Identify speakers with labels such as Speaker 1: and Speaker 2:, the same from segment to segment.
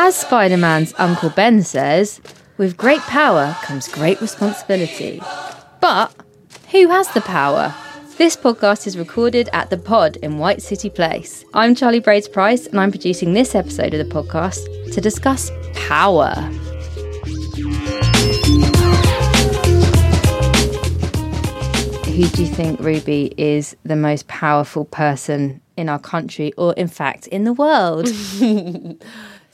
Speaker 1: As Spider Man's Uncle Ben says, with great power comes great responsibility. But who has the power? This podcast is recorded at The Pod in White City Place. I'm Charlie Braids Price, and I'm producing this episode of the podcast to discuss power. Who do you think, Ruby, is the most powerful person in our country, or in fact, in the world?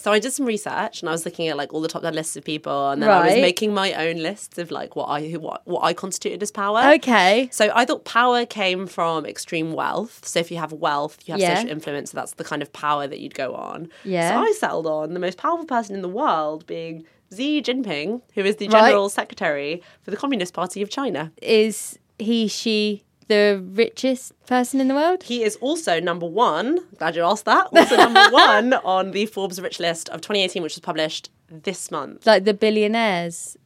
Speaker 2: So I did some research and I was looking at like all the top ten lists of people, and then I was making my own lists of like what I what what I constituted as power.
Speaker 1: okay.
Speaker 2: So I thought power came from extreme wealth. So if you have wealth, you have
Speaker 1: Yeah.
Speaker 2: social influence. So that's the kind of power that you'd go on.
Speaker 1: Yeah.
Speaker 2: So I settled on the most powerful person in the world being Xi Jinping, who is the
Speaker 1: Right.
Speaker 2: general secretary for the Communist Party of China.
Speaker 1: Is he, she the richest person in the world?
Speaker 2: He is also number one. Glad you asked that. Also number one on the Forbes Rich List of 2018, which was published this month.
Speaker 1: Like the billionaires.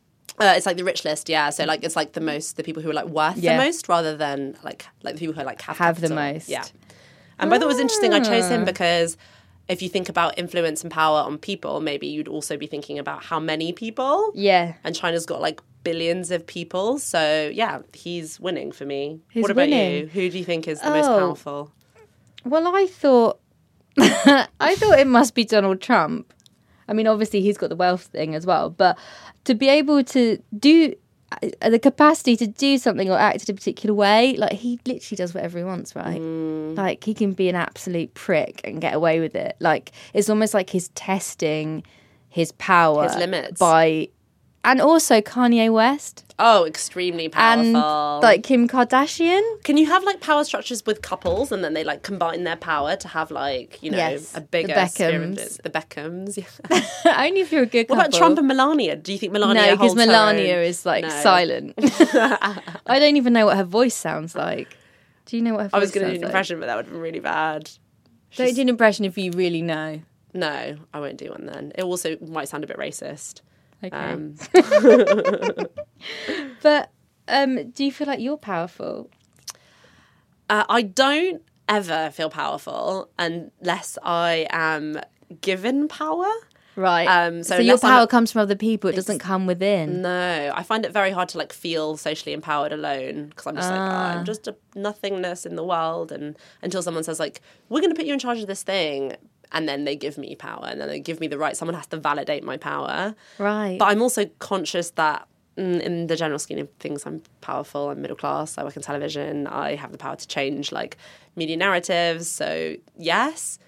Speaker 2: Uh, it's like the rich list, yeah. So like it's like the most the people who are like worth
Speaker 1: Yeah.
Speaker 2: the most rather than like like the people who are, like have
Speaker 1: Have the most.
Speaker 2: Yeah. And I thought it was interesting. I chose
Speaker 1: Ah.
Speaker 2: him because if you think about influence and power on people, maybe you'd also be thinking about how many people.
Speaker 1: Yeah.
Speaker 2: And China's got like billions of people, so yeah, he's winning for me.
Speaker 1: He's
Speaker 2: what about
Speaker 1: winning.
Speaker 2: you? Who do you think is the most
Speaker 1: Oh.
Speaker 2: powerful?
Speaker 1: Well, I thought, I thought it must be Donald Trump. I mean, obviously he's got the wealth thing as well, but to be able to do uh, the capacity to do something or act in a particular way, like he literally does whatever he wants, right? Like he can be an absolute prick and get away with it. Like it's almost like he's testing his power,
Speaker 2: His limits.
Speaker 1: by, and also Kanye West
Speaker 2: Oh, extremely powerful.
Speaker 1: and like Kim Kardashian.
Speaker 2: Can you have like power structures with couples and then they like combine their power to have like, you know,
Speaker 1: Yes,
Speaker 2: a bigger of
Speaker 1: Beckhams.
Speaker 2: The Beckhams. Yeah.
Speaker 1: Only if you're a good
Speaker 2: What about Trump and Melania? Do you think Melania
Speaker 1: No, because Melania is like
Speaker 2: No.
Speaker 1: silent. I don't even know what her voice sounds like. Do you know what her voice
Speaker 2: I was going to do an
Speaker 1: like?
Speaker 2: impression, but that would have been really bad.
Speaker 1: Don't do an impression if you really know.
Speaker 2: No, I won't do one then. It also might sound a bit racist.
Speaker 1: Okay.
Speaker 2: Um,
Speaker 1: but um, do you feel like you're powerful?
Speaker 2: uh, I don't ever feel powerful unless I am given power.
Speaker 1: Right.
Speaker 2: Um, so
Speaker 1: so your
Speaker 2: unless I'm-
Speaker 1: power comes from other people. It doesn't come within.
Speaker 2: No, I find it very hard to like feel socially empowered alone because I'm just like oh,
Speaker 1: Ah.
Speaker 2: I'm just a nothingness in the world, and until someone says like we're going to put you in charge of this thing, and then they give me power, and then they give me the right. Someone has to validate my power,
Speaker 1: Right.
Speaker 2: but I'm also conscious that. mm, In the general scheme of things, I'm powerful. I'm middle class. I work in television. I have the power to change like media narratives. So yes,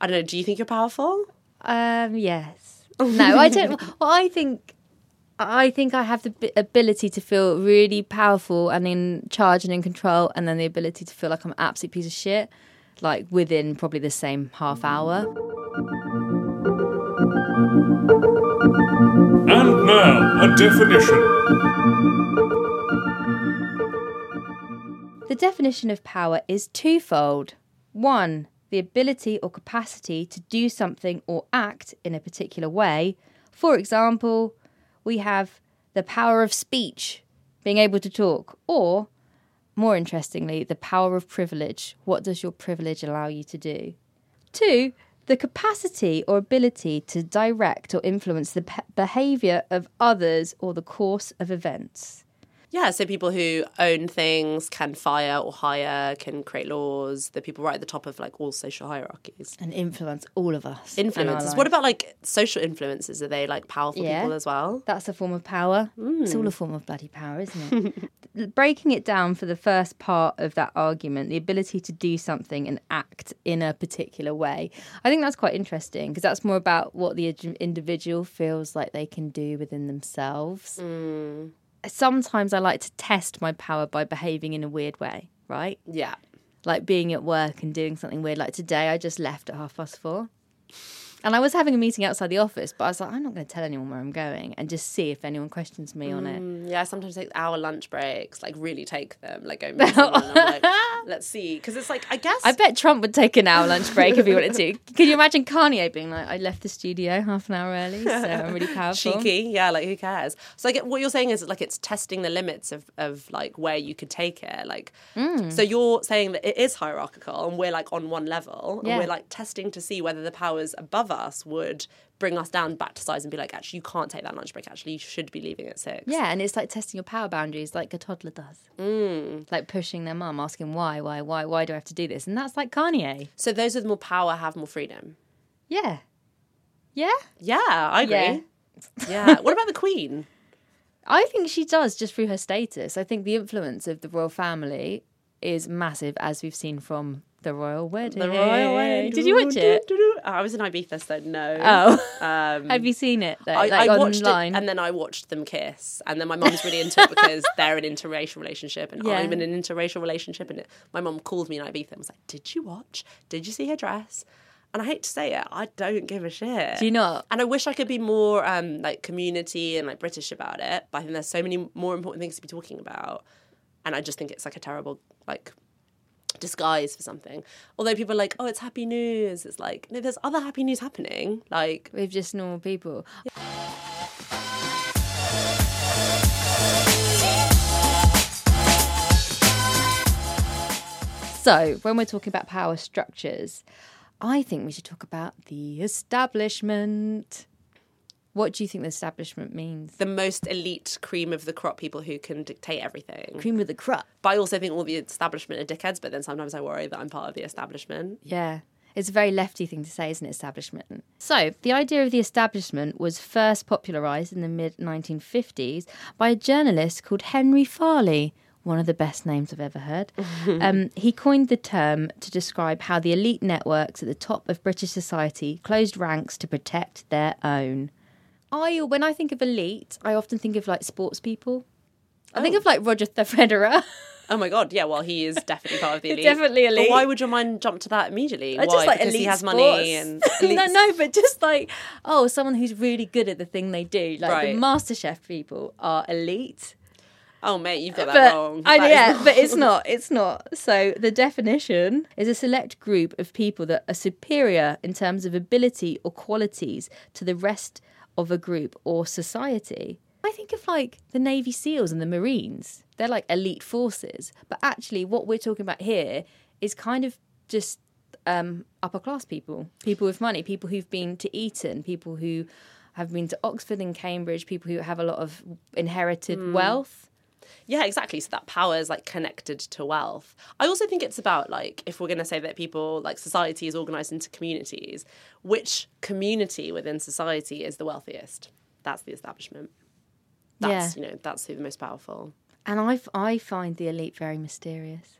Speaker 2: I don't know. Do you think you're powerful?
Speaker 1: Um, yes. No, I don't. Well, I think, I think I have the ability to feel really powerful and in charge and in control, and then the ability to feel like I'm an absolute piece of shit, like within probably the same half hour.
Speaker 3: And now, a definition.
Speaker 1: The definition of power is twofold. One, the ability or capacity to do something or act in a particular way. For example, we have the power of speech, being able to talk, or more interestingly, the power of privilege. What does your privilege allow you to do? Two, the capacity or ability to direct or influence the pe- behavior of others or the course of events.
Speaker 2: Yeah, so people who own things can fire or hire, can create laws. The people right at the top of like all social hierarchies.
Speaker 1: And influence all of us.
Speaker 2: Influences. What about like social influences? Are they like powerful
Speaker 1: Yeah.
Speaker 2: people as well?
Speaker 1: That's a form of power. Hmm. It's all a form of bloody power, isn't it? Breaking it down for the first part of that argument, the ability to do something and act in a particular way, I think that's quite interesting because that's more about what the individual feels like they can do within themselves. Hmm. Sometimes I like to test my power by behaving in a weird way, right?
Speaker 2: Yeah.
Speaker 1: like being at work and doing something weird. Like today, I just left at half past four. And I was having a meeting outside the office, but I was like, I'm not going to tell anyone where I'm going and just see if anyone questions me on it.
Speaker 2: Mm, Yeah, I sometimes take hour lunch breaks, like really take them, like go meet someone. like, let's see, because it's like I guess
Speaker 1: I bet Trump would take an hour lunch break if he wanted to. Can you imagine Kanye being like, I left the studio half an hour early, so I'm really powerful.
Speaker 2: cheeky. Yeah, like who cares? So I get what you're saying is like it's testing the limits of of like where you could take it. Like,
Speaker 1: Mm.
Speaker 2: so you're saying that it is hierarchical and we're like on one level,
Speaker 1: Yeah.
Speaker 2: and we're like testing to see whether the powers above us would bring us down back to size and be like, actually, you can't take that lunch break. Actually, you should be leaving at six.
Speaker 1: Yeah, and it's like testing your power boundaries like a toddler does. Mm. Like pushing their mum, asking why, why, why, why do I have to do this? And that's like Kanye.
Speaker 2: So those with more power have more freedom.
Speaker 1: Yeah. Yeah?
Speaker 2: Yeah, I agree.
Speaker 1: Yeah.
Speaker 2: Yeah. what about the Queen?
Speaker 1: I think she does just through her status. I think the influence of the royal family is massive, as we've seen from the royal wedding.
Speaker 2: The royal wedding.
Speaker 1: Did you watch it?
Speaker 2: I was in Ibiza, so no.
Speaker 1: Oh,
Speaker 2: Um,
Speaker 1: have you seen it though?
Speaker 2: I,
Speaker 1: like
Speaker 2: I watched
Speaker 1: online?
Speaker 2: it and then I watched them kiss, and then my mum's really into it because they're an interracial relationship, and
Speaker 1: Yeah.
Speaker 2: I'm in an interracial relationship. And it, my mum called me in Ibiza and was like, "Did you watch? Did you see her dress?" And I hate to say it, I don't give a shit.
Speaker 1: Do you not?
Speaker 2: And I wish I could be more um, like community and like British about it, but I think there's so many more important things to be talking about, and I just think it's like a terrible like disguise for something. Although people are like, "Oh, it's happy news," it's like, no, there's other happy news happening. Like,
Speaker 1: With just normal people. So, when we're talking about power structures, I think we should talk about the establishment. What do you think the establishment means?
Speaker 2: the most elite cream of the crop people who can dictate everything.
Speaker 1: Cream of the crop.
Speaker 2: But I also think all the establishment are dickheads, but then sometimes I worry that I'm part of the establishment.
Speaker 1: Yeah. It's a very lefty thing to say, isn't it? Establishment. So, the idea of the establishment was first popularised in the mid 1950s by a journalist called Henry Fairlie, one of the best names I've ever heard. um, he coined the term to describe how the elite networks at the top of British society closed ranks to protect their own. I, when I think of elite, I often think of like sports people. I think oh. of like Roger Federer.
Speaker 2: Oh my god, yeah, well he is definitely part of the elite.
Speaker 1: Definitely
Speaker 2: But
Speaker 1: elite.
Speaker 2: why would your mind jump to that immediately?
Speaker 1: I
Speaker 2: why?
Speaker 1: just like
Speaker 2: because
Speaker 1: elite
Speaker 2: he has
Speaker 1: sports.
Speaker 2: money and
Speaker 1: no,
Speaker 2: elite-
Speaker 1: no, but just like oh, someone who's really good at the thing they do. Like
Speaker 2: Right.
Speaker 1: the MasterChef people are elite.
Speaker 2: Oh mate, you've got that
Speaker 1: But
Speaker 2: wrong.
Speaker 1: I,
Speaker 2: That
Speaker 1: yeah,
Speaker 2: not-
Speaker 1: but it's not. It's not. So the definition is a select group of people that are superior in terms of ability or qualities to the rest of a group or society. I think of like the Navy SEALs and the Marines. They're like elite forces. But actually, what we're talking about here is kind of just um, upper class people, people with money, people who've been to Eton, people who have been to Oxford and Cambridge, people who have a lot of inherited wealth.
Speaker 2: Yeah, exactly. So that power is like connected to wealth. I also think it's about like if we're going to say that people like society is organized into communities, which community within society is the wealthiest? That's the establishment. That's you know that's who the most powerful.
Speaker 1: And I, I find the elite very mysterious.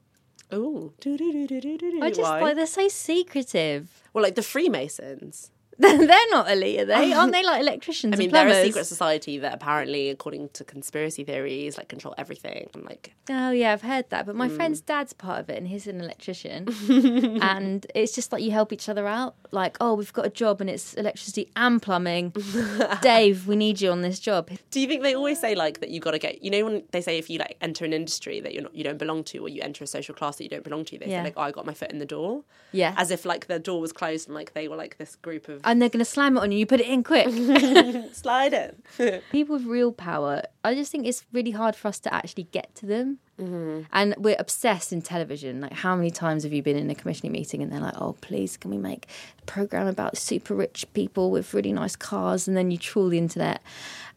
Speaker 2: Ooh,
Speaker 1: I just
Speaker 2: Why?
Speaker 1: like they're so secretive.
Speaker 2: well, like the Freemasons.
Speaker 1: they're not elite, are they? Aren't they like electricians
Speaker 2: I mean,
Speaker 1: and
Speaker 2: they're a secret society that apparently, according to conspiracy theories, like control everything. I'm like,
Speaker 1: Oh yeah, I've heard that. But
Speaker 2: Mm.
Speaker 1: my friend's dad's part of it, and he's an electrician. and it's just like you help each other out. Like, oh, we've got a job, and it's electricity and plumbing. Dave, we need you on this job.
Speaker 2: do you think they always say like that you got to get? You know, when they say if you like enter an industry that you're not, you don't belong to, or you enter a social class that you don't belong to, they
Speaker 1: Yeah.
Speaker 2: say like, oh, I got my foot in the door.
Speaker 1: Yeah.
Speaker 2: as if like the door was closed and like they were like this group of
Speaker 1: and they're going to slam it on you. You put it in quick.
Speaker 2: slide it.
Speaker 1: people with real power, I just think it's really hard for us to actually get to them. Mm-hmm. And we're obsessed in television. Like, how many times have you been in a commissioning meeting and they're like, oh, please, can we make a program about super rich people with really nice cars? And then you trawl the internet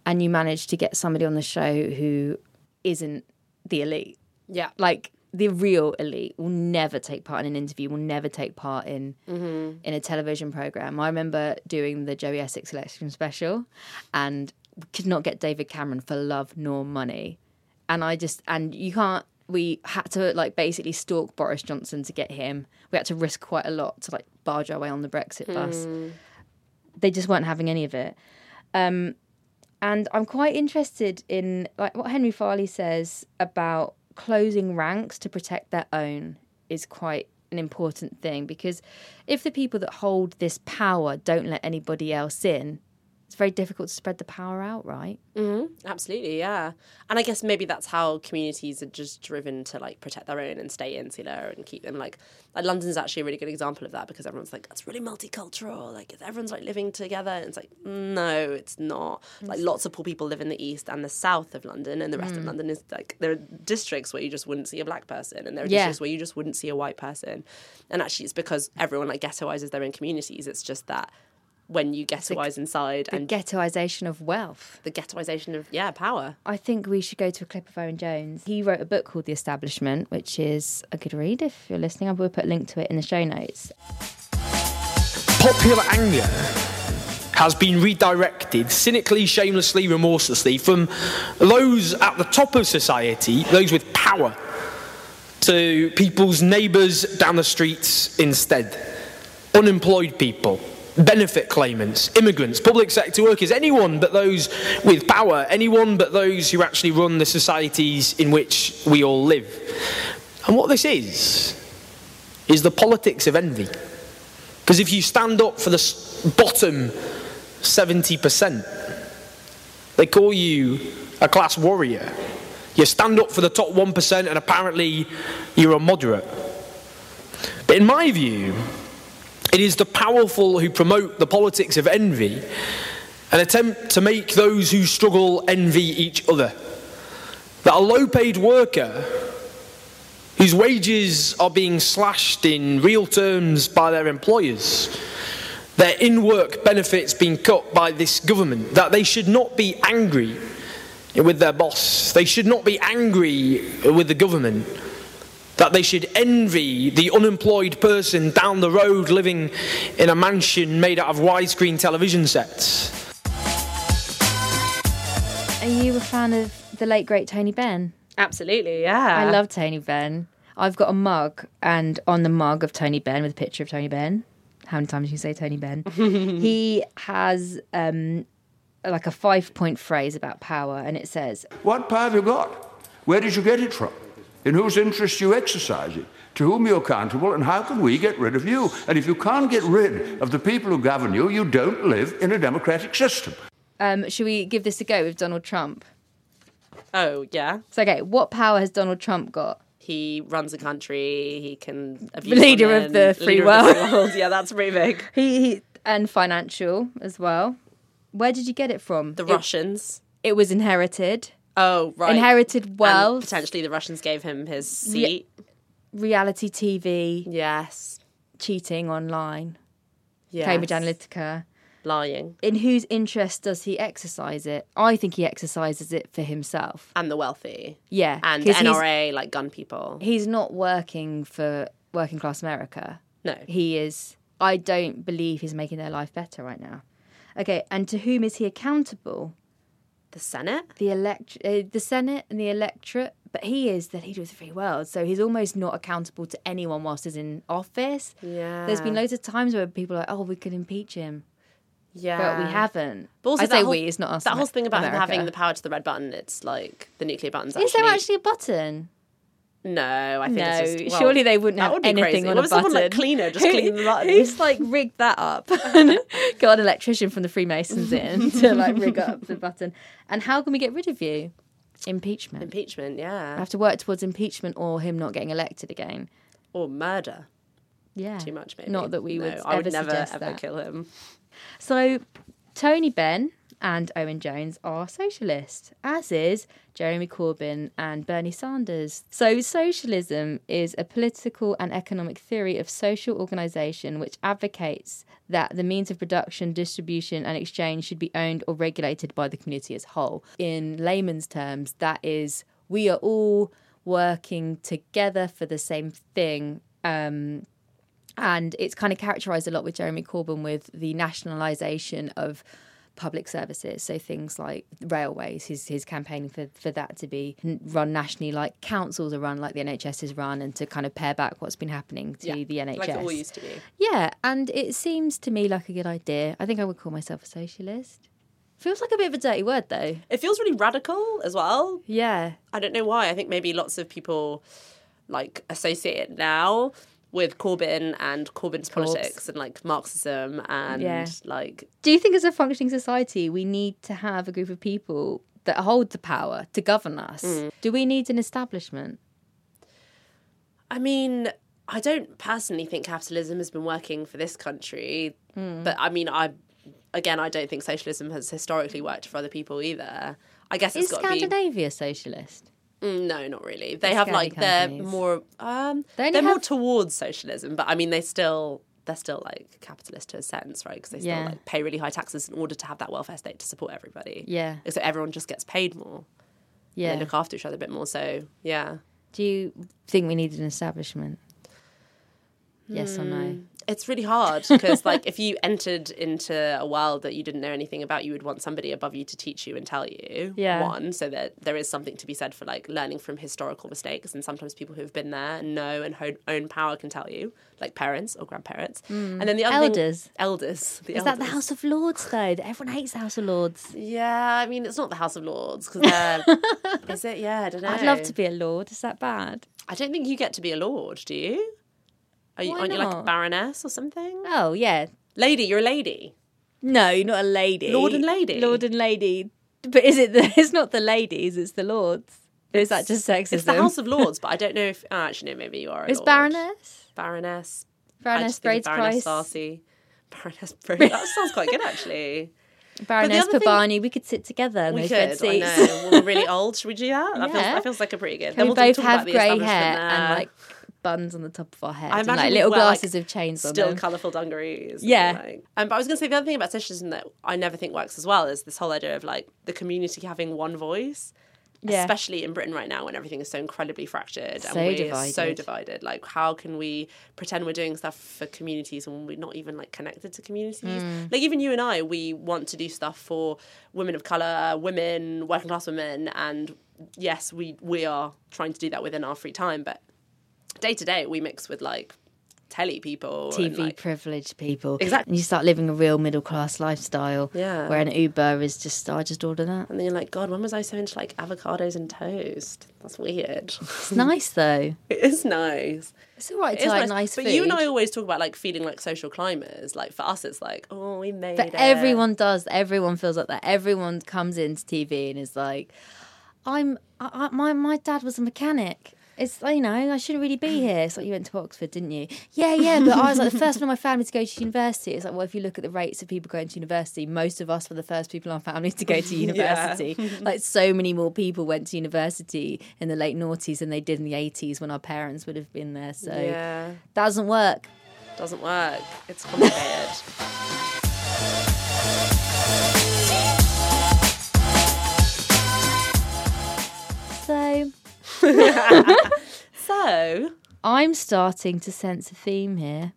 Speaker 1: and you manage to get somebody on the show who isn't the elite.
Speaker 2: yeah,
Speaker 1: Like, the real elite will never take part in an interview, will never take part in in a television program. I remember doing the Joey Essex election special, and could not get David Cameron for love nor money, and I just and you can't. We had to like basically stalk Boris Johnson to get him. We had to risk quite a lot to like barge our way on the Brexit bus. They just weren't having any of it. Um, and I'm quite interested in like what Henry Fairlie says about closing ranks to protect their own is quite an important thing because if the people that hold this power don't let anybody else in, it's very difficult to spread the power out, right? Mm-hmm.
Speaker 2: absolutely, yeah. And I guess maybe that's how communities are just driven to like protect their own and stay insular and keep them like. Like London's actually a really good example of that because everyone's like, that's really multicultural. Like everyone's like living together. And it's like, no, it's not. Like lots of poor people live in the east and the south of London, and the rest of mm. London is like there are districts where you just wouldn't see a black person, and there are
Speaker 1: Yeah.
Speaker 2: districts where you just wouldn't see a white person. And actually, it's because everyone like ghettoizes their own communities. It's just that when you ghettoize inside
Speaker 1: The
Speaker 2: and
Speaker 1: ghettoization of wealth.
Speaker 2: the ghettoization of yeah power.
Speaker 1: I think we should go to a clip of Owen Jones. He wrote a book called The Establishment, which is a good read if you're listening. I will put a link to it in the show notes.
Speaker 4: popular anger has been redirected cynically, shamelessly, remorselessly from those at the top of society, those with power, to people's neighbours down the streets instead. Unemployed people, benefit claimants, immigrants, public sector workers, anyone but those with power, anyone but those who actually run the societies in which we all live. And what this is, is the politics of envy. Because if you stand up for the bottom 70%, they call you a class warrior. You stand up for the top 1%, and apparently you're a moderate. But in my view, it is the powerful who promote the politics of envy and attempt to make those who struggle envy each other. That a low paid worker whose wages are being slashed in real terms by their employers, their in work benefits being cut by this government, that they should not be angry with their boss, they should not be angry with the government, that they should envy the unemployed person down the road living in a mansion made out of widescreen television sets.
Speaker 1: Are you a fan of the late great Tony Benn?
Speaker 2: Absolutely, yeah.
Speaker 1: I love Tony Benn. I've got a mug, and on the mug of Tony Benn with a picture of Tony Benn. How many times do you say Tony Benn? he has um, like a five point phrase about power, and it says,
Speaker 5: What power have you got? Where did you get it from? In whose interest you exercise it? To whom you're accountable, and how can we get rid of you? And if you can't get rid of the people who govern you, you don't live in a democratic system.
Speaker 1: um, Should we give this a go with Donald Trump?
Speaker 2: Oh yeah.
Speaker 1: So, okay, what power has Donald Trump got?
Speaker 2: He runs a country. He can abuse
Speaker 1: Leader of the free
Speaker 2: leader of the
Speaker 1: world.
Speaker 2: world. Yeah, that's pretty big.
Speaker 1: He, he and financial as well. Where did you get it from?
Speaker 2: The
Speaker 1: It-
Speaker 2: Russians.
Speaker 1: It, was inherited.
Speaker 2: Oh right.
Speaker 1: Inherited
Speaker 2: And
Speaker 1: wealth,
Speaker 2: potentially, the Russians gave him his seat.
Speaker 1: reality TV,
Speaker 2: Yes.
Speaker 1: cheating online,
Speaker 2: Yes.
Speaker 1: Cambridge Analytica.
Speaker 2: Lying
Speaker 1: In whose interest does he exercise it? I think he exercises it for himself.
Speaker 2: and the wealthy
Speaker 1: Yeah,
Speaker 2: And NRA like gun people.
Speaker 1: He's not working for working class America.
Speaker 2: No.
Speaker 1: He is. I don't believe he's making their life better right now. Okay, and to whom is he accountable?
Speaker 2: The Senate.
Speaker 1: The elect, uh, the Senate and the electorate. But he is the leader of the free world, so he's almost not accountable to anyone whilst he's in office.
Speaker 2: Yeah.
Speaker 1: There's been loads of times where people are like, "Oh, we could impeach him,"
Speaker 2: Yeah.
Speaker 1: but we haven't.
Speaker 2: But also
Speaker 1: I say
Speaker 2: whole-
Speaker 1: we. It's not us.
Speaker 2: That whole thing about him
Speaker 1: America.
Speaker 2: having the power to the red button. It's like the nuclear buttons.
Speaker 1: Is there actually a button?
Speaker 2: No, I think
Speaker 1: No,
Speaker 2: it's just, well,
Speaker 1: surely they wouldn't have
Speaker 2: would be
Speaker 1: anything
Speaker 2: crazy.
Speaker 1: on
Speaker 2: what
Speaker 1: a
Speaker 2: if someone like cleaner just
Speaker 1: Who-
Speaker 2: clean the button?
Speaker 1: Who's like rigged that up? Got an electrician from the Freemasons in to like rig up the button. And how can we get rid of you? Impeachment.
Speaker 2: impeachment? Yeah.
Speaker 1: I have to work towards impeachment or him not getting elected again.
Speaker 2: or murder?
Speaker 1: Yeah,
Speaker 2: Too much, maybe.
Speaker 1: Not that we
Speaker 2: No,
Speaker 1: would.
Speaker 2: I would never ever
Speaker 1: that.
Speaker 2: kill him.
Speaker 1: So, Tony Benn and Owen Jones are socialist, as is Jeremy Corbyn and Bernie Sanders. So, socialism is a political and economic theory of social organisation which advocates that the means of production, distribution, and exchange should be owned or regulated by the community as a whole. In layman's terms, that is, we are all working together for the same thing. Um, and it's kind of characterized a lot with Jeremy Corbyn with the nationalisation of public services. So things like railways, his his campaigning for, for that to be run nationally, like councils are run, like the NHS is run, and to kind of pare back what's been happening to
Speaker 2: Yeah,
Speaker 1: the NHS.
Speaker 2: like it all used to be.
Speaker 1: Yeah, and it seems to me like a good idea. I think I would call myself a socialist. Feels like a bit of a dirty word though.
Speaker 2: It feels really radical as well.
Speaker 1: Yeah.
Speaker 2: I don't know why. I think maybe lots of people like associate it now with Corbyn and Corbyn's politics and like Marxism and
Speaker 1: Yeah.
Speaker 2: like
Speaker 1: Do you think as a functioning society we need to have a group of people that hold the power to govern us?
Speaker 2: Mm.
Speaker 1: Do we need an establishment?
Speaker 2: I mean, I don't personally think capitalism has been working for this country,
Speaker 1: Hmm.
Speaker 2: but I mean, I again, I don't think socialism has historically worked for other people either. I guess it's
Speaker 1: Is
Speaker 2: got to be
Speaker 1: Scandinavia socialist?
Speaker 2: Mm, no, not really. They
Speaker 1: The
Speaker 2: have like they're
Speaker 1: companies.
Speaker 2: more um
Speaker 1: They only
Speaker 2: they're more towards socialism, but I mean, they still they're still like capitalist to a sense, right? Because they still
Speaker 1: Yeah.
Speaker 2: like pay really high taxes in order to have that welfare state to support everybody.
Speaker 1: Yeah.
Speaker 2: So everyone just gets paid more.
Speaker 1: Yeah.
Speaker 2: They look after each other a bit more. So yeah.
Speaker 1: Do you think we need an establishment? Yes or no?
Speaker 2: Mm, it's really hard because, like, if you entered into a world that you didn't know anything about, you would want somebody above you to teach you and tell you.
Speaker 1: Yeah.
Speaker 2: One, so that there is something to be said for like learning from historical mistakes, and sometimes people who have been there and know and ho- own power can tell you, like parents or grandparents. Mm. And then the other thing-
Speaker 1: Elders.
Speaker 2: elders. The
Speaker 1: Is that the. House of Lords though? Everyone hates the House of Lords.
Speaker 2: Yeah, I mean, it's not the House of Lords because they're. is it? Yeah, I don't know.
Speaker 1: I'd love to be a lord. Is that bad?
Speaker 2: I don't think you get to be a lord, do you? Are you,
Speaker 1: Why
Speaker 2: aren't you like a
Speaker 1: not?
Speaker 2: baroness or something?
Speaker 1: Oh yeah.
Speaker 2: Lady, you're a lady.
Speaker 1: No, you're not a lady.
Speaker 2: Lord and lady?
Speaker 1: Lord and lady. But is it the? It's not the ladies. It's the lords. Or is that just sexism?
Speaker 2: It's the House of Lords, but I don't know if. Oh, actually, no, maybe you are. A
Speaker 1: Is
Speaker 2: lord.
Speaker 1: Baroness?
Speaker 2: Baroness.
Speaker 1: Baroness Braids
Speaker 2: of Baroness
Speaker 1: Price.
Speaker 2: Darcy. Baroness Braids. That sounds quite good, actually.
Speaker 1: Baroness
Speaker 2: other thing-
Speaker 1: Pabani. We could sit together in
Speaker 2: We
Speaker 1: those
Speaker 2: could.
Speaker 1: red
Speaker 2: I
Speaker 1: seats.
Speaker 2: know. We're really old, should we do that? That, feels,
Speaker 1: Yeah.
Speaker 2: that feels like a pretty good.
Speaker 1: Can we both
Speaker 2: talk
Speaker 1: have
Speaker 2: the
Speaker 1: grey
Speaker 2: establishment
Speaker 1: hair
Speaker 2: there.
Speaker 1: and like buns on the top of our head
Speaker 2: I
Speaker 1: and like little
Speaker 2: wear, like,
Speaker 1: glasses of chains on
Speaker 2: still colourful dungarees. and,
Speaker 1: Yeah.
Speaker 2: like- um, but I was going to say the other thing about sexism that I never think works as well is this whole idea of like the community having one voice.
Speaker 1: Yeah.
Speaker 2: Especially in Britain right now, when everything is so incredibly fractured
Speaker 1: So
Speaker 2: and we're so
Speaker 1: divided.
Speaker 2: divided. Like, how can we pretend we're doing stuff for communities when we're not even like connected to communities?
Speaker 1: Mm.
Speaker 2: Like, even you and I, we want to do stuff for women of color, women, working class women, and yes, we we are trying to do that within our free time. But day to day, we mix with like telly people,
Speaker 1: TV
Speaker 2: like,
Speaker 1: privileged people.
Speaker 2: Exactly.
Speaker 1: And you start living a real middle class lifestyle.
Speaker 2: Yeah.
Speaker 1: Where an Uber is just, I just order that.
Speaker 2: And then you're like, God, when was I so into like avocados and toast? That's weird.
Speaker 1: It's nice though.
Speaker 2: it is nice.
Speaker 1: It's all right
Speaker 2: It
Speaker 1: to
Speaker 2: is
Speaker 1: like nice
Speaker 2: But
Speaker 1: food.
Speaker 2: you and I always talk about like feeling like social climbers. Like for us, it's like, oh, we made
Speaker 1: But
Speaker 2: it.
Speaker 1: everyone does. Everyone feels like that. Everyone comes into TV and is like, "I'm I, I, my my dad was a mechanic. It's like you know I shouldn't really be mm. here." It's like you went to Oxford, didn't you? Yeah, yeah. But I was like the first one in my family to go to university. It's like well, if you look at the rates of people going to university, most of us were the first people in our family to go to university. like so many more people went to university in the late noughties than they did in the eighties when our parents would have been there. So
Speaker 2: Yeah,
Speaker 1: doesn't work.
Speaker 2: doesn't work. It's complicated.
Speaker 1: So I'm starting to sense a theme here.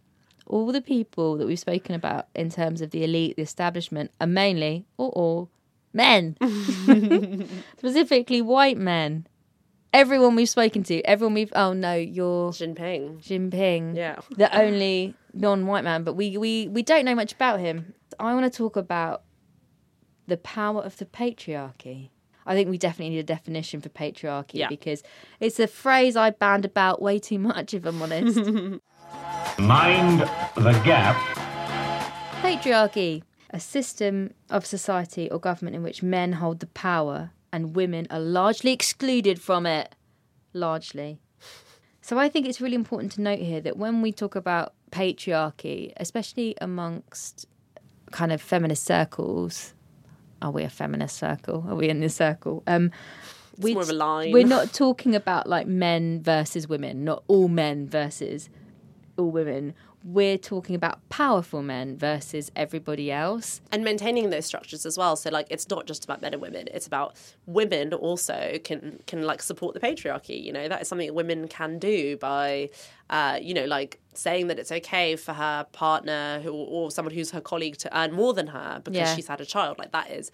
Speaker 1: All the people that we've spoken about in terms of the elite, the establishment, are mainly or all men, specifically white men. Everyone we've spoken to, everyone we've oh no, you're
Speaker 2: Jinping.
Speaker 1: Jinping,
Speaker 2: Yeah.
Speaker 1: the only non-white man, but we we we don't know much about him. I want to talk about the power of the patriarchy. I think we definitely need a definition for patriarchy
Speaker 2: Yeah.
Speaker 1: because it's a phrase I band about way too much, if I'm honest.
Speaker 3: Mind the gap.
Speaker 1: patriarchy, a system of society or government in which men hold the power and women are largely excluded from it. Largely. So I think it's really important to note here that when we talk about patriarchy, especially amongst kind of feminist circles, are we a feminist circle? Are we in this circle? Um, we,
Speaker 2: more of a line.
Speaker 1: We're not talking about like men versus women, not all men versus all women. We're talking about powerful men versus everybody else.
Speaker 2: and maintaining those structures as well. So like it's not just about men and women; it's about women also can can like support the patriarchy. You know that is something women can do by, uh, you know, like saying that it's okay for her partner who or someone who's her colleague to earn more than her because
Speaker 1: Yeah.
Speaker 2: she's had a child. Like that is.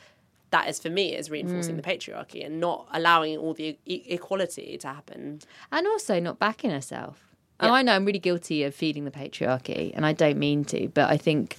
Speaker 2: That is for me is reinforcing the patriarchy and not allowing all the e- equality to happen.
Speaker 1: and also not backing herself. Oh, and I know I'm really guilty of feeding the patriarchy, and I don't mean to, but I think,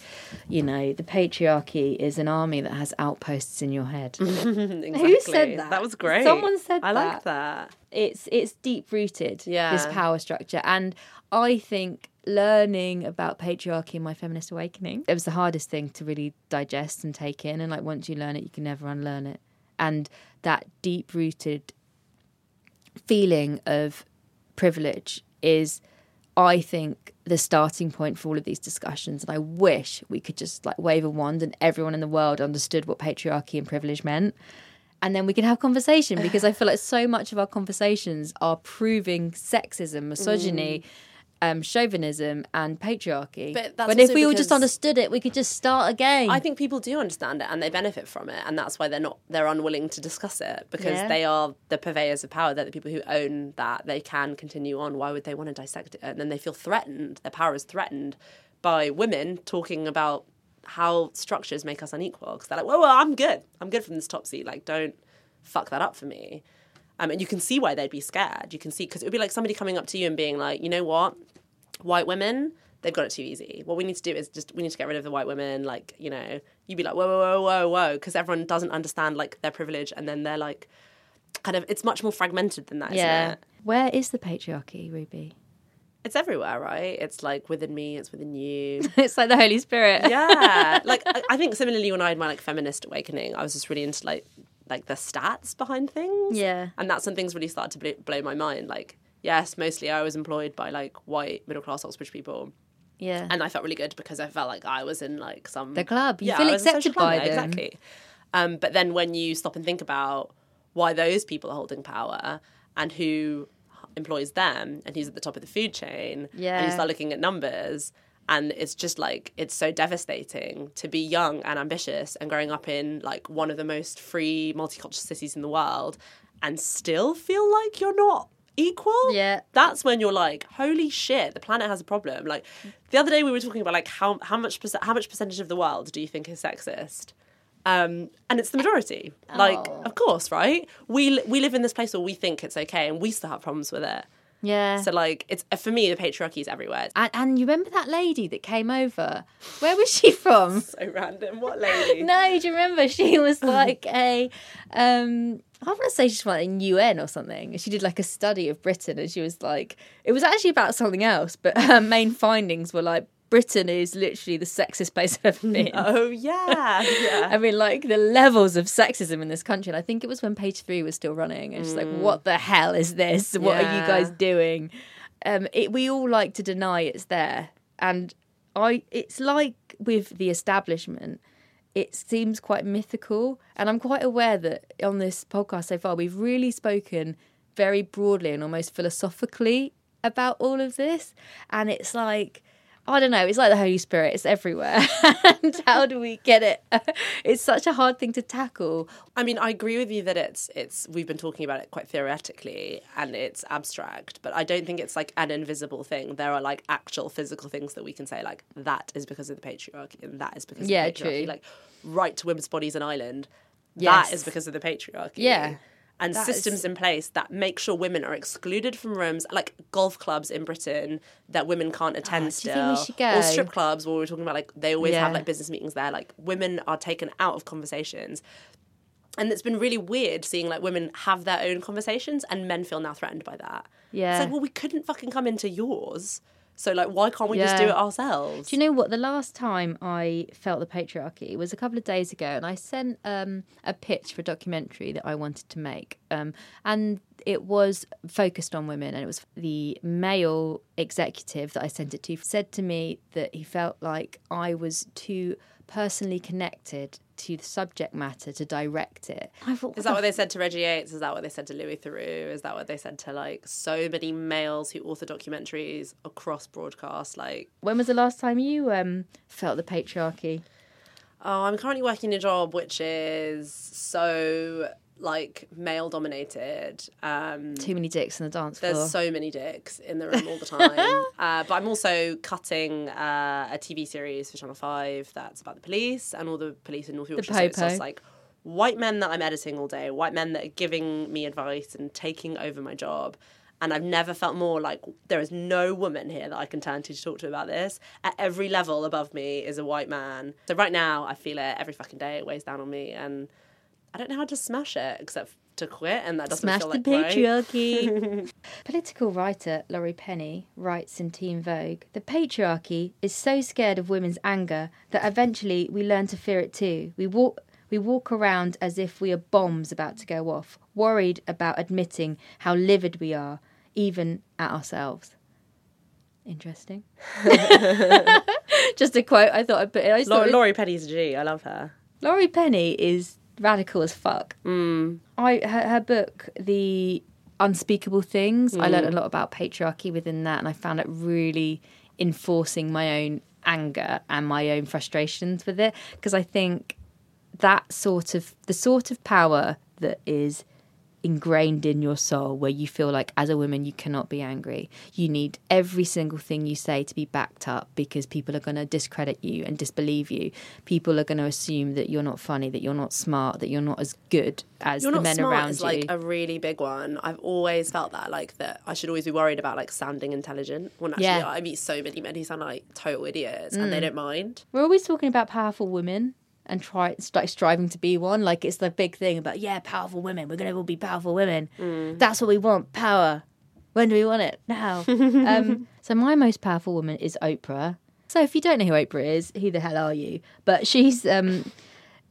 Speaker 1: you know, the patriarchy is an army that has outposts in your head.
Speaker 2: exactly.
Speaker 1: said that?
Speaker 2: That was great.
Speaker 1: Someone said that.
Speaker 2: I like
Speaker 1: that.
Speaker 2: that.
Speaker 1: it's it's deep rooted.
Speaker 2: Yeah.
Speaker 1: this power structure, and I think learning about patriarchy in my feminist awakening it was the hardest thing to really digest and take in. And like once you learn it, you can never unlearn it. And that deep rooted feeling of privilege is, I think, the starting point for all of these discussions. And I wish we could just like wave a wand and everyone in the world understood what patriarchy and privilege meant. And then we can have conversation because I feel like so much of our conversations are proving sexism, misogyny, mm. Um, chauvinism and patriarchy.
Speaker 2: But that's
Speaker 1: when if we all just understood it, we could just start again.
Speaker 2: I think people do understand it and they benefit from it, and that's why they're not they're unwilling to discuss it because
Speaker 1: Yeah.
Speaker 2: they are the purveyors of power. They're the people who own that. They can continue on. Why would they want to dissect it? And then they feel threatened. Their power is threatened by women talking about how structures make us unequal. Because they're like, well, well, I'm good. I'm good from this top seat. Like, don't fuck that up for me. Um, and you can see why they'd be scared. You can see because it would be like somebody coming up to you and being like, you know what, white women, they've got it too easy. What we need to do is just we need to get rid of the white women. Like you know, you'd be like, whoa, whoa, whoa, whoa, whoa, because everyone doesn't understand like their privilege, and then they're like, kind of, it's much more fragmented than that,
Speaker 1: yeah. Where is the patriarchy, Ruby?
Speaker 2: It's everywhere, right? It's like within me, it's within you.
Speaker 1: it's like the Holy Spirit.
Speaker 2: yeah like I, I think similarly when i had my like feminist awakening i was just really into like like the stats behind things
Speaker 1: Yeah.
Speaker 2: and that's when things really started to blow my mind like yes mostly i was employed by like white middle class oxbridge people
Speaker 1: yeah.
Speaker 2: and i felt really good because i felt like i was in like some
Speaker 1: The club. You
Speaker 2: yeah,
Speaker 1: feel
Speaker 2: I was in a social
Speaker 1: accepted by
Speaker 2: club,
Speaker 1: them.
Speaker 2: exactly um, but then when you stop and think about why those people are holding power and who employs them and who's at the top of the food chain
Speaker 1: yeah.
Speaker 2: and you start looking at numbers and it's just like it's so devastating to be young and ambitious and growing up in like one of the most free multicultural cities in the world and still feel like you're not equal
Speaker 1: Yeah.
Speaker 2: that's when you're like holy shit the planet has a problem like the other day we were talking about like how how much how much percentage of the world do you think is sexist um, and it's the majority. Like,
Speaker 1: Oh.
Speaker 2: of course, right? We we live in this place where we think it's okay, and we still have problems with it.
Speaker 1: Yeah.
Speaker 2: So, like, it's for me, the patriarchy is everywhere.
Speaker 1: And, and you remember that lady that came over? Where was she from?
Speaker 2: so random. What lady?
Speaker 1: no, do you remember? She was like a, um, I want to say she's like in UN or something. She did like a study of Britain, and she was like, it was actually about something else, but her main findings were like, Britain is literally the sexiest place I've ever been.
Speaker 2: Oh yeah, yeah.
Speaker 1: I mean, like the levels of sexism in this country. And I think it was when page three was still running, and she's like, "What the hell is this? What are you guys doing?" Um, it, we all like to deny it's there, and I. It's like with the establishment. It seems quite mythical, and I'm quite aware that on this podcast so far, we've really spoken very broadly and almost philosophically about all of this. And it's like, I don't know, it's like the Holy Spirit, it's everywhere. and how do we get it? It's such a hard thing to tackle.
Speaker 2: I mean, I agree with you that it's it's we've been talking about it quite theoretically and it's abstract, but I don't think it's like an invisible thing. There are like actual physical things that we can say like that is because of the patriarchy and that is because
Speaker 1: Yeah,
Speaker 2: of the patriarchy.
Speaker 1: true.
Speaker 2: Like right to women's bodies in Ireland.
Speaker 1: Yes.
Speaker 2: That is because of the patriarchy.
Speaker 1: Yeah.
Speaker 2: And
Speaker 1: That
Speaker 2: systems
Speaker 1: is-
Speaker 2: in place that make sure women are excluded from rooms, like golf clubs in Britain that women can't attend
Speaker 1: Ah, do you
Speaker 2: still,
Speaker 1: think we should
Speaker 2: or strip clubs where we were talking about like they always have like business meetings there. Like women are taken out of conversations and it's been really weird seeing like women have their own conversations and men feel now threatened by that.
Speaker 1: Yeah.
Speaker 2: It's like, well, we couldn't fucking come into yours. So like why can't we just do it ourselves?
Speaker 1: Do you know what? The last time I felt the patriarchy was a couple of days ago, and I sent um, a pitch for a documentary that I wanted to make. Um, and it was focused on women, and it was the male executive that I sent it to said to me that he felt like I was too personally connected to the subject matter to direct it. I thought,
Speaker 2: Is that what they said to Reggie Yates? Is that what they said to Louis Theroux? Is that what they said to like so many males who author documentaries across broadcast? Like,
Speaker 1: when was the last time you um, felt the patriarchy?
Speaker 2: oh, I'm currently working a job which is so like male dominated. Um,
Speaker 1: Too many dicks in the dance floor.
Speaker 2: There's so many dicks in the room all the time. uh, but I'm also cutting uh, a TV series for Channel 5 that's about the police and all the police in North Yorkshire. So it's just like white men that I'm editing all day, white men that are giving me advice and taking over my job. And I've never felt more like there is no woman here that I can turn to to talk to about this. At every level above me is a white man. So right now, I feel it every fucking day. It weighs down on me. And I don't know how to smash it except to quit. And that doesn't
Speaker 1: Smash
Speaker 2: feel
Speaker 1: the
Speaker 2: like right.
Speaker 1: patriarchy. Political writer Laurie Penny writes in Teen Vogue The patriarchy is so scared of women's anger that eventually we learn to fear it too. We walk. We walk around as if we are bombs about to go off, worried about admitting how livid we are, even at ourselves. Interesting. Just a quote I thought I'd put in. I
Speaker 2: Laurie,
Speaker 1: it was-
Speaker 2: Laurie Penny's a G. I love her.
Speaker 1: Laurie Penny is radical as fuck.
Speaker 2: Mm.
Speaker 1: I her, her book, the unspeakable things. I learned a lot about patriarchy within that, and I found it really enforcing my own anger and my own frustrations with it because I think that sort of the sort of power that is ingrained in your soul where you feel like as a woman you cannot be angry you need every single thing you say to be backed up because people are going to discredit you and disbelieve you people are going to assume that you're not funny that you're not smart that you're not as good as
Speaker 2: You're
Speaker 1: the men around
Speaker 2: is
Speaker 1: you
Speaker 2: like a really big one. I've always felt that, like that I should always be worried about like sounding intelligent. When actually,
Speaker 1: Yeah.
Speaker 2: I meet so many men who sound like total idiots, and they mm. don't mind.
Speaker 1: we're always talking about powerful women and try like striving to be one. Like it's the big thing about yeah, powerful women. We're gonna all be powerful women. That's what we want. Power. When do we want it? Now. um, so my most powerful woman is Oprah. So if you don't know who Oprah is, who the hell are you? But she's um,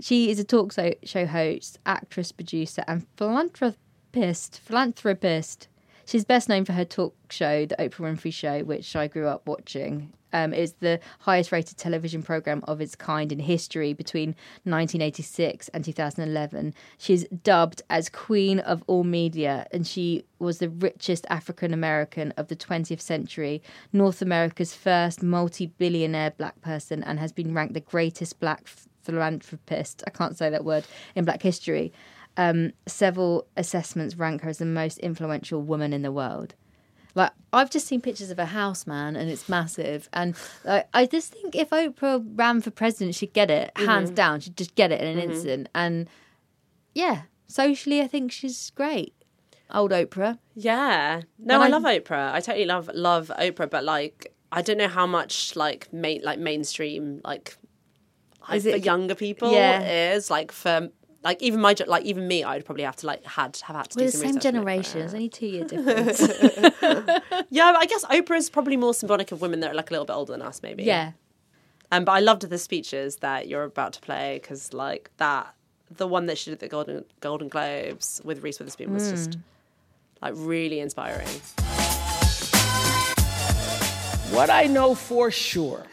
Speaker 1: she is a talk show host, actress, producer, and philanthropist. Philanthropist. She's best known for her talk show, The Oprah Winfrey Show, which I grew up watching. Um, the highest rated television program of its kind in history between 1986 and 2011. She's dubbed as Queen of All Media, and she was the richest African American of the 20th century, North America's first multi billionaire black person, and has been ranked the greatest black philanthropist. I can't say that word in black history. Um, several assessments rank her as the most influential woman in the world. Like I've just seen pictures of a house, man, and it's massive. And like, I just think if Oprah ran for president, she'd get it mm-hmm. hands down. She'd just get it in an mm-hmm. instant. And yeah, socially, I think she's great. Old Oprah.
Speaker 2: Yeah, no, I,
Speaker 1: I-
Speaker 2: love Oprah. I totally love love Oprah, but like I don't know how much like main like mainstream like like,
Speaker 1: Is
Speaker 2: for
Speaker 1: it-
Speaker 2: younger people
Speaker 1: Yeah.
Speaker 2: is like for like even my like even me, I'd probably have to like had have had to
Speaker 1: We're
Speaker 2: do
Speaker 1: the
Speaker 2: some
Speaker 1: same
Speaker 2: research
Speaker 1: generation.
Speaker 2: Oprah.
Speaker 1: Only two year difference.
Speaker 2: Yeah, but I guess Oprah is probably more symbolic of women that are like a little bit older than us, maybe.
Speaker 1: yeah.
Speaker 2: Um, but I loved the speeches that you're about to play because like that, the one that she did at the Golden Golden Globes with Reese Witherspoon was just like really inspiring.
Speaker 6: What I know for sure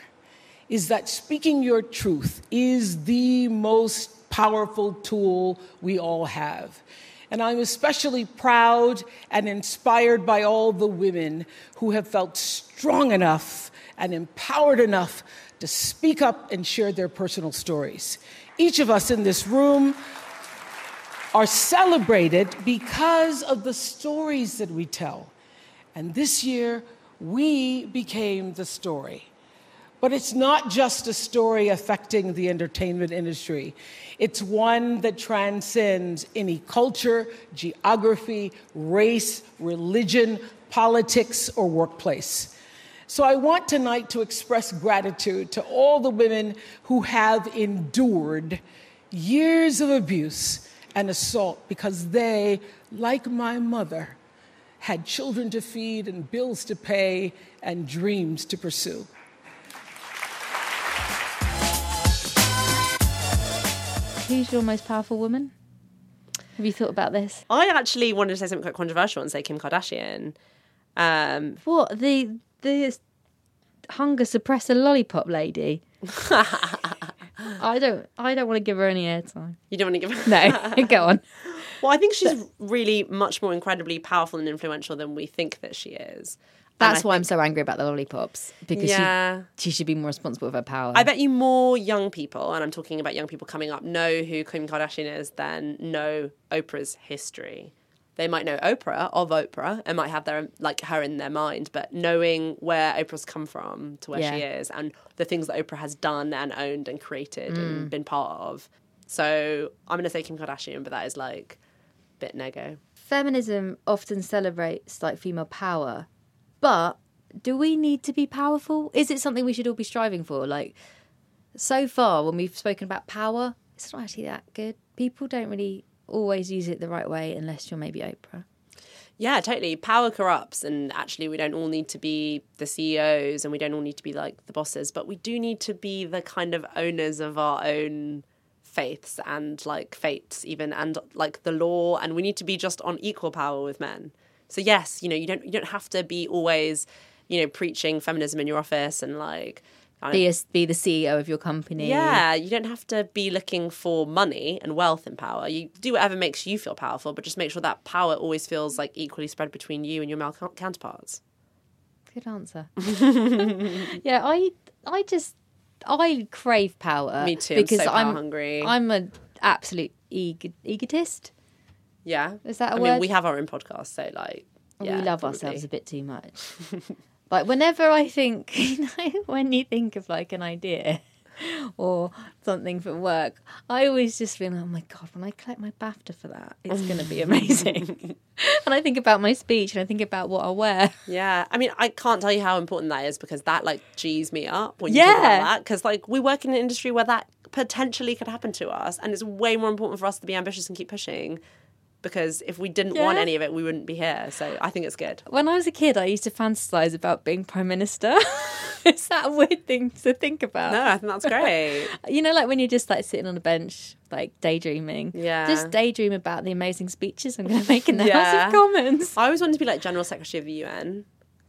Speaker 6: is that speaking your truth is the most powerful tool we all have. And I'm especially proud and inspired by all the women who have felt strong enough and empowered enough to speak up and share their personal stories. Each of us in this room are celebrated because of the stories that we tell. And this year, we became the story. But it's not just a story affecting the entertainment industry. It's one that transcends any culture, geography, race, religion, politics, or workplace. So I want tonight to express gratitude to all the women who have endured years of abuse and assault because they, like my mother, had children to feed and bills to pay and dreams to pursue.
Speaker 1: Who's your most powerful woman? Have you thought about this?
Speaker 2: I actually wanted to say something quite controversial and say Kim Kardashian. Um,
Speaker 1: What the the hunger suppressor lollipop lady? I don't. I don't want to give her any airtime.
Speaker 2: you don't want to give her.
Speaker 1: No, go on.
Speaker 2: Well, I think she's really much more incredibly powerful and influential than we think that she is.
Speaker 1: That's why I'm so angry about the lollipops because
Speaker 2: Yeah.
Speaker 1: she, she should be more responsible for her power.
Speaker 2: I bet you more young people, and I'm talking about young people coming up, know who Kim Kardashian is than know Oprah's history. They might know Oprah of Oprah and might have their like her in their mind, but knowing where Oprah's come from to where she is and the things that Oprah has done and owned and created
Speaker 1: Mm.
Speaker 2: and been part of. So I'm gonna say Kim Kardashian, but that is like a bit nego.
Speaker 1: Feminism often celebrates like female power, but do we need to be powerful? Is it something we should all be striving for? Like so far, when we've spoken about power, it's not actually that good. People don't really always use it the right way unless you're maybe Oprah.
Speaker 2: Yeah, totally. Power corrupts, and actually, we don't all need to be the CEOs and we don't all need to be like the bosses, but we do need to be the kind of owners of our own faiths and like fates, even and like the law, and we need to be just on equal power with men. So yes, you know, you don't you don't have to be always, you know, preaching feminism in your office and like
Speaker 1: Be, a, be the CEO of your company.
Speaker 2: Yeah, you don't have to be looking for money and wealth and power. You do whatever makes you feel powerful, but just make sure that power always feels like equally spread between you and your male counterparts.
Speaker 1: Good answer. yeah, I I just I crave power.
Speaker 2: Me too, I'm
Speaker 1: Because
Speaker 2: so power
Speaker 1: I'm
Speaker 2: hungry.
Speaker 1: I'm an absolute ego- egotist.
Speaker 2: Yeah,
Speaker 1: Is that a
Speaker 2: I
Speaker 1: word?
Speaker 2: mean, we have our own podcast, so like, yeah,
Speaker 1: we love
Speaker 2: probably.
Speaker 1: ourselves a bit too much. like whenever I think, you know, when you think of like an idea or something for work, I always just feel, oh my god, when I collect my BAFTA for that, it's going to be amazing. and I think about my speech and I think about what I'll wear.
Speaker 2: Yeah, I mean, I can't tell you how important that is because that like G's me up when you talk
Speaker 1: Yeah.
Speaker 2: about that. Because like we work in an industry where that potentially could happen to us, and it's way more important for us to be ambitious and keep pushing. Because if we didn't want any of it, we wouldn't be here. So I think it's good.
Speaker 1: When I was a kid, I used to fantasize about being prime minister. Is that a weird thing to think about?
Speaker 2: No, I think that's great.
Speaker 1: You know, like when you're just like sitting on a bench, like daydreaming.
Speaker 2: Yeah.
Speaker 1: Just daydream about the amazing speeches I'm going to make in the House of Commons.
Speaker 2: I always wanted to be like general secretary of the UN.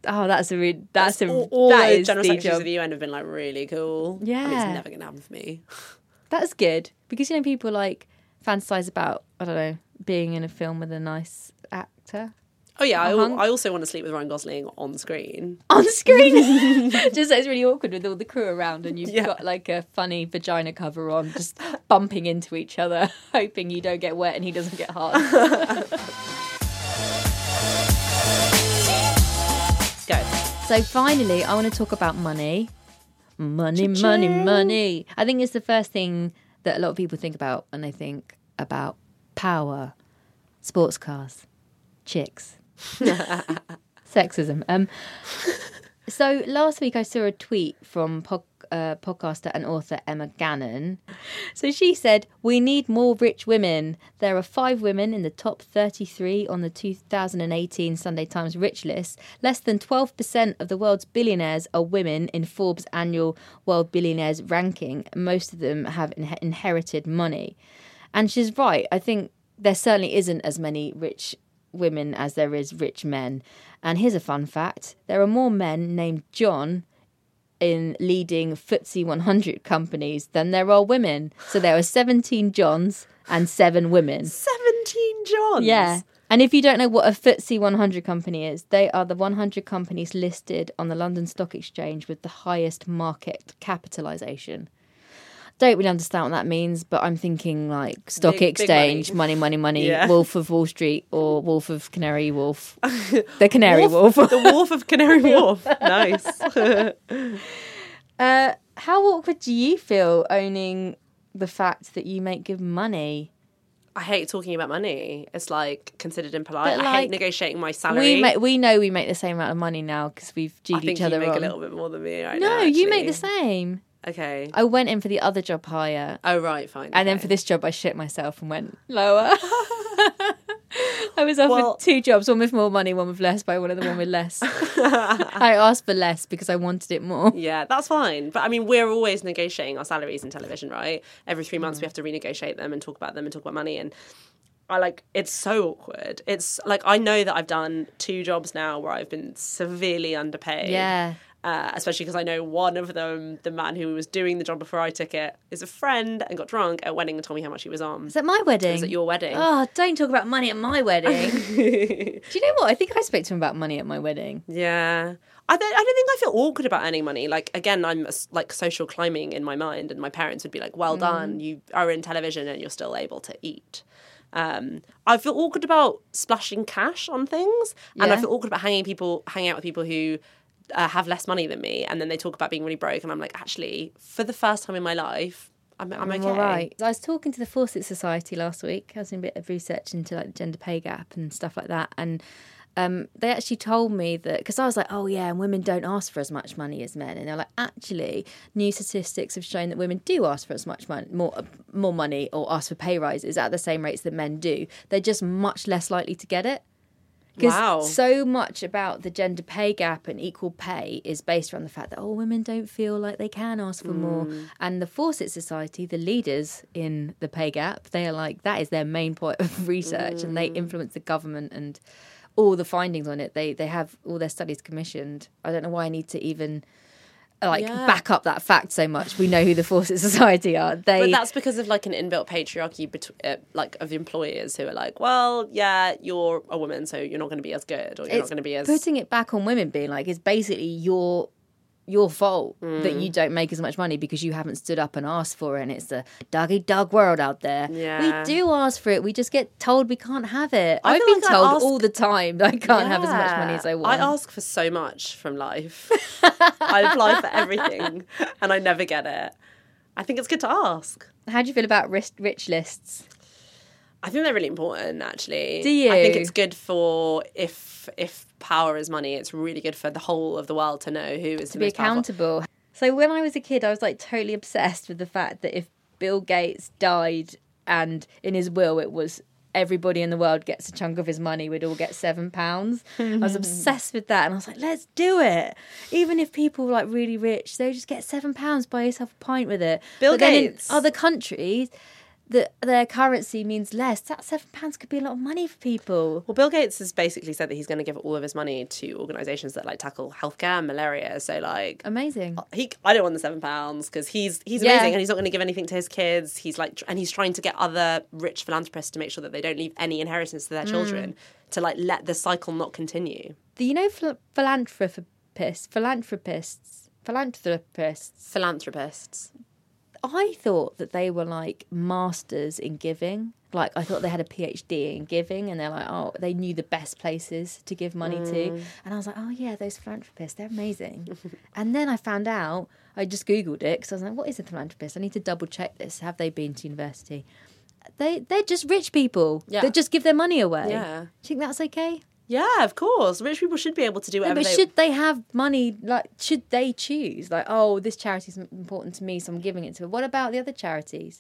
Speaker 1: Oh, that's a re- that's, a
Speaker 2: all, all
Speaker 1: that
Speaker 2: those
Speaker 1: is
Speaker 2: general secretaries
Speaker 1: job.
Speaker 2: of the UN have been like really cool. I mean,
Speaker 1: Yeah.
Speaker 2: it's never gonna happen for me.
Speaker 1: That's good because you know people like fantasize about I don't know being in a film with a nice actor
Speaker 2: Oh yeah, I. I also want to sleep with Ryan Gosling on screen.
Speaker 1: on screen. just it's really awkward with all the crew around and you've
Speaker 2: Yeah.
Speaker 1: got like a funny vagina cover on, just bumping into each other, hoping you don't get wet and he doesn't get hard.
Speaker 2: Go.
Speaker 1: So finally, I want to talk about money. Money, money, money. I think it's the first thing that a lot of people think about when they think about power, sports cars, chicks, sexism. Um, so last week I saw a tweet from pod, uh, podcaster and author Emma Gannon. So she said, We need more rich women. There are five women in the top 33 on the 2018 Sunday Times Rich List. Less than 12% of the world's billionaires are women in Forbes' annual World Billionaires ranking. Most of them have in- inherited money. And she's right. I think there certainly isn't as many rich women as there is rich men. And here's a fun fact there are more men named John in leading FTSE 100 companies than there are women. So there are 17 Johns and seven women.
Speaker 2: Seventeen Johns.
Speaker 1: Yeah. And if you don't know what a FTSE 100 company is, they are the 100 companies listed on the London Stock Exchange with the highest market capitalisation. Don't really understand what that means, but I'm thinking like stock
Speaker 2: Big- big
Speaker 1: exchange,
Speaker 2: money.
Speaker 1: money, money, money,
Speaker 2: Yeah.
Speaker 1: Wolf of Wall Street or Wolf of Canary Wolf. the Canary Wolf.
Speaker 2: the Wolf of Canary Wolf. nice.
Speaker 1: Uh, how awkward do you feel owning the fact that you make good money?
Speaker 2: I hate talking about money. It's like considered impolite.
Speaker 1: But,
Speaker 2: I hate negotiating my salary.
Speaker 1: We make, we know we make the same amount of money now because we've
Speaker 2: I
Speaker 1: G'd
Speaker 2: think
Speaker 1: each
Speaker 2: you
Speaker 1: other
Speaker 2: make
Speaker 1: on.
Speaker 2: a little bit more than me right
Speaker 1: no,
Speaker 2: now.
Speaker 1: you make the same.
Speaker 2: Okay.
Speaker 1: I went in for the other job higher,
Speaker 2: Oh right, fine.
Speaker 1: and then for this job, I shit myself and went lower. I was offered
Speaker 2: Well-
Speaker 1: two jobs, one with more money, one with less, but I wanted the one with less. I asked for less because I wanted it more.
Speaker 2: Yeah, that's fine. But I mean, we're always negotiating our salaries in television, right? Every three
Speaker 1: Mm.
Speaker 2: months, we have to renegotiate them and talk about them and talk about money. And I like it's so awkward. It's like I know that I've done two jobs now where I've been severely underpaid.
Speaker 1: Yeah.
Speaker 2: Uh, especially because I know one of them, the man who was doing the job before I took it, is a friend and got drunk at a wedding and told me how much he was on.
Speaker 1: Is that my wedding?
Speaker 2: Is It was at your wedding.
Speaker 1: Oh, don't talk about money at my wedding. Do you know what? I think I spoke to him about money at my wedding.
Speaker 2: Yeah. I don't, I don't think I feel awkward about earning money. Like, again, I'm like social climbing in my mind, and my parents would be like, well
Speaker 1: Mm.
Speaker 2: done, you are in television and you're still able to eat. Um, I feel awkward about splashing cash on things, and I feel awkward about hanging people, hanging out with people who uh, have less money than me, and then they talk about being really broke, and I'm like, actually, for the first time in my life, I'm, I'm okay.
Speaker 1: all right. I was talking to the Fawcett Society last week. I was doing a bit of research into like the gender pay gap and stuff like that, and um, they actually told me that because I was like, oh yeah, and women don't ask for as much money as men, and they're like, actually, new statistics have shown that women do ask for as much money, more more money, or ask for pay rises at the same rates that men do. They're just much less likely to get it. Because
Speaker 2: Wow.
Speaker 1: so much about the gender pay gap and equal pay is based around the fact that oh, women don't feel like they can ask for more. Mm. And the Fawcett Society, the leaders in the pay gap, they are like that is their main point of research, and they mm. influence the government and all the findings on it. They they have all their studies commissioned. I don't know why I need to even like
Speaker 2: Yeah.
Speaker 1: back up that fact so much. We know who the Fawcett Society are. They
Speaker 2: But that's because of like an inbuilt patriarchy between uh, like of employers who are like, well, yeah, you're a woman, so you're not going to be as good, or you're not going to be as
Speaker 1: putting it back on women being like it's basically your your fault that
Speaker 2: Mm.
Speaker 1: you don't make as much money because you haven't stood up and asked for it and it's the doggy dog world out there
Speaker 2: Yeah.
Speaker 1: we do ask for it we just get told we can't have it
Speaker 2: I
Speaker 1: i've been
Speaker 2: like
Speaker 1: told
Speaker 2: ask-
Speaker 1: all the time that i can't have as much money as i want
Speaker 2: I ask for so much from life. I apply for everything, and I never get it. I think it's good to ask.
Speaker 1: how do you feel about rich, rich lists
Speaker 2: I think they're really important, actually.
Speaker 1: Do you?
Speaker 2: I think it's good for if if power is money. It's really good for the whole of the world to know who is
Speaker 1: to be
Speaker 2: most powerful.
Speaker 1: accountable so when i was a kid i was like totally obsessed with the fact that if bill gates died and in his will it was everybody in the world gets a chunk of his money we'd all get seven pounds i was obsessed with that and i was like let's do it even if people were like really rich they just get seven pounds buy yourself a pint with it
Speaker 2: Bill
Speaker 1: but then in
Speaker 2: Gates.
Speaker 1: other countries that their currency means less that seven pounds could be a lot of money for people
Speaker 2: Well, Bill Gates has basically said that he's going to give all of his money to organisations that like tackle healthcare and malaria. So like.
Speaker 1: amazing
Speaker 2: He, I don't want the seven pounds because he's he's
Speaker 1: Yeah.
Speaker 2: amazing and he's not going to give anything to his kids. He's like, and he's trying to get other rich philanthropists to make sure that they don't leave any inheritance to their
Speaker 1: Mm.
Speaker 2: children to like let the cycle not continue.
Speaker 1: the you know phil- philanthropists philanthropists philanthropists
Speaker 2: Philanthropists.
Speaker 1: I thought that they were like masters in giving. Like I thought they had a PhD in giving, and they're like, oh, they knew the best places to give money to. Mm. And I was like, oh yeah, those philanthropists, they're amazing. and then I found out. I just googled it because I was like, what is a philanthropist? I need to double check this. Have they been to university? They they're just rich people
Speaker 2: Yeah.
Speaker 1: that just give their money away.
Speaker 2: Yeah.
Speaker 1: Do you think that's okay?
Speaker 2: Yeah, of course. Rich people should be able to do
Speaker 1: No,
Speaker 2: whatever
Speaker 1: but
Speaker 2: they
Speaker 1: should they have money? Like, should they choose? Like, oh, this charity is important to me, so I'm giving it to. What about the other charities?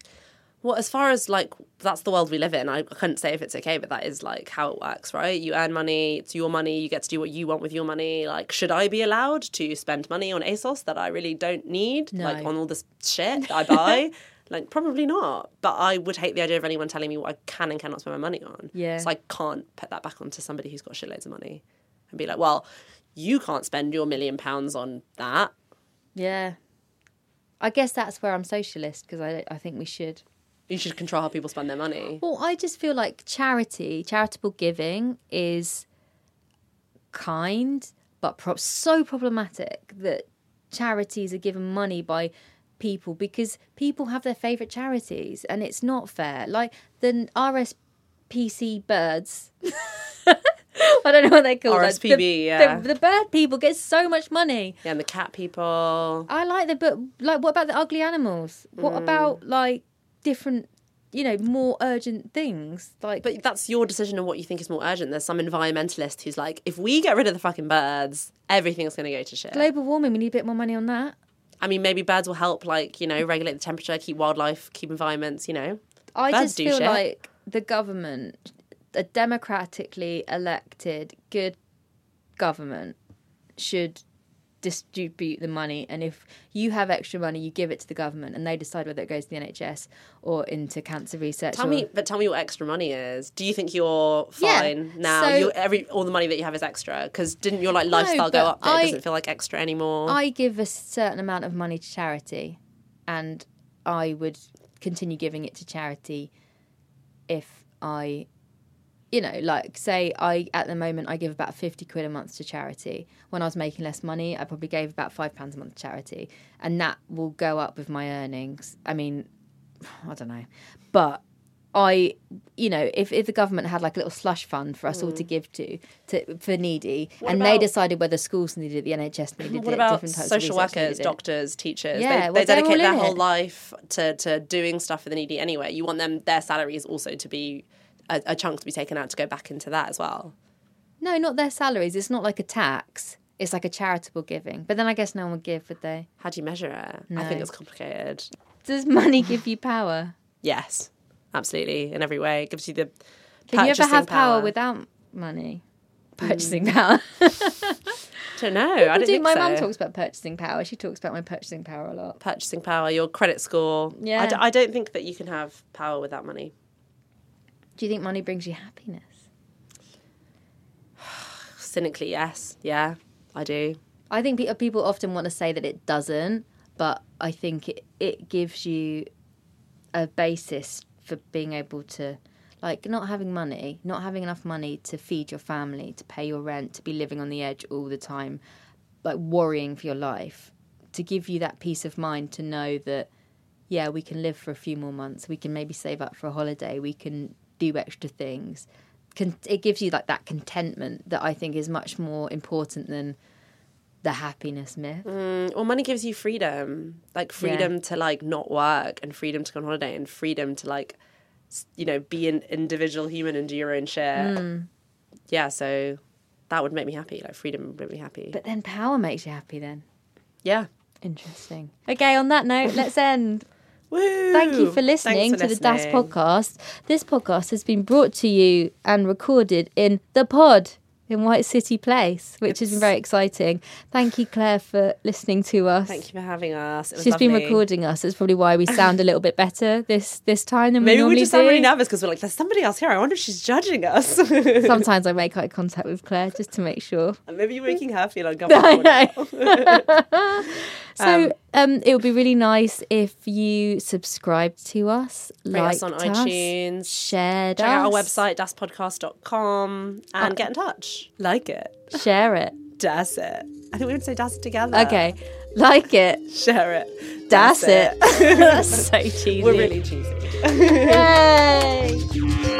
Speaker 2: Well, as far as like that's the world we live in, I couldn't say if it's okay, but that is like how it works, right? You earn money, it's your money, you get to do what you want with your money. Like, should I be allowed to spend money on ASOS that I really don't need? Like on all this shit that I buy? like, probably not. But I would hate the idea of anyone telling me what I can and cannot spend my money on.
Speaker 1: Yeah.
Speaker 2: So I can't put that back onto somebody who's got shitloads of money and be like, well, you can't spend your million pounds on that.
Speaker 1: Yeah. I guess that's where I'm socialist because I, I think we should.
Speaker 2: You should control how people spend their money.
Speaker 1: Well, I just feel like charity, charitable giving is kind, but pro- so problematic that charities are given money by people because people have their favourite charities and it's not fair. Like the RSPC birds. I don't know what they call it.
Speaker 2: RSPB,
Speaker 1: the,
Speaker 2: yeah.
Speaker 1: The, the bird people get so much money.
Speaker 2: Yeah, and the cat people.
Speaker 1: I like the but like what about the ugly animals? What
Speaker 2: Mm.
Speaker 1: about like different you know, more urgent things? Like
Speaker 2: But that's your decision on what you think is more urgent. There's some environmentalist who's like, if we get rid of the fucking birds, everything's going to go to shit.
Speaker 1: global warming, we need a bit more money on that.
Speaker 2: I mean, maybe birds will help, like, you know, regulate the temperature, keep wildlife, keep environments, you know.
Speaker 1: I
Speaker 2: Birds
Speaker 1: just feel
Speaker 2: shit.
Speaker 1: like the government, a democratically elected good government, should distribute the money. And if you have extra money, you give it to the government, and they decide whether it goes to the NHS or into cancer research.
Speaker 2: Tell
Speaker 1: or-
Speaker 2: me, but tell me what extra money is. Do you think you're
Speaker 1: Yeah,
Speaker 2: fine now?
Speaker 1: so-
Speaker 2: you every all the money that you have is extra because didn't your like lifestyle go up?
Speaker 1: I-
Speaker 2: it doesn't feel like extra anymore.
Speaker 1: I give a certain amount of money to charity, and I would continue giving it to charity if I, you know, like say I at the moment I give about fifty quid a month to charity. When I was making less money, I probably gave about five pounds a month to charity, and that will go up with my earnings. I mean, I don't know, but. I, you know, if, if the government had like a little slush fund for us all to mm. give to, to for needy, and they decided whether schools needed it, the NHS needed
Speaker 2: what
Speaker 1: it,
Speaker 2: about
Speaker 1: different types of
Speaker 2: social workers, doctors, teachers?
Speaker 1: Yeah,
Speaker 2: they,
Speaker 1: well,
Speaker 2: they dedicate their whole
Speaker 1: it.
Speaker 2: life to, to doing stuff for the needy anyway. You want them their salaries also to be a, a chunk to be taken out to go back into that as well.
Speaker 1: No, not their salaries. It's not like a tax. It's like a charitable giving. But then I guess no one would give, would they?
Speaker 2: How do you measure it? I think it's complicated.
Speaker 1: Does money give you power?
Speaker 2: Yes, absolutely. In every way, it gives you the.
Speaker 1: Can you ever have power, without money? Mm. Purchasing power.
Speaker 2: don't know. I don't
Speaker 1: do.
Speaker 2: think
Speaker 1: My
Speaker 2: so.
Speaker 1: mum talks about purchasing power. She talks about my purchasing power a lot.
Speaker 2: Purchasing power, your credit score.
Speaker 1: Yeah.
Speaker 2: I, d- I don't think that you can have power without money.
Speaker 1: Do you think money brings you happiness?
Speaker 2: Cynically, yes. Yeah, I do.
Speaker 1: I think people often want to say that it doesn't, but I think it, it gives you a basis for being able to, like, not having money, not having enough money to feed your family, to pay your rent, to be living on the edge all the time, like worrying for your life, to give you that peace of mind to know that, yeah, we can live for a few more months, we can maybe save up for a holiday, we can do extra things. Con- it gives you like that contentment that I think is much more important than the happiness myth.
Speaker 2: Or money gives you freedom, like freedom to like not work and freedom to go on holiday and freedom to like, you know, be an individual human and do your own shit.
Speaker 1: Hmm.
Speaker 2: Yeah, so that would make me happy. Like freedom would make me happy.
Speaker 1: But then power makes you happy then.
Speaker 2: yeah.
Speaker 1: Interesting. Okay, on that note, let's end.
Speaker 2: Woo!
Speaker 1: Thank you for listening
Speaker 2: for
Speaker 1: to the DAS podcast. This podcast has been brought to you and recorded in the pod in White City Place, which has been very exciting. Thank you, Claire, for listening to us.
Speaker 2: Thank you for having us. It was
Speaker 1: She's been recording us. That's probably why we sound a little bit better this this time than we
Speaker 2: Maybe we
Speaker 1: normally
Speaker 2: just sound really nervous because we're like, there's somebody else here. I wonder if she's judging us.
Speaker 1: Sometimes I make eye contact with Claire just to make sure.
Speaker 2: Maybe you're making her feel uncomfortable.
Speaker 1: so um, it would be really nice if you subscribed to us, liked
Speaker 2: us on iTunes.
Speaker 1: shared
Speaker 2: Check out our
Speaker 1: us,
Speaker 2: website, daspodcast.com, and get in touch. Like it.
Speaker 1: share it.
Speaker 2: Das it. I think we would say das it together.
Speaker 1: Okay, like it,
Speaker 2: Share it.
Speaker 1: that's it. That's so cheesy.
Speaker 2: We're really cheesy.
Speaker 1: Yay!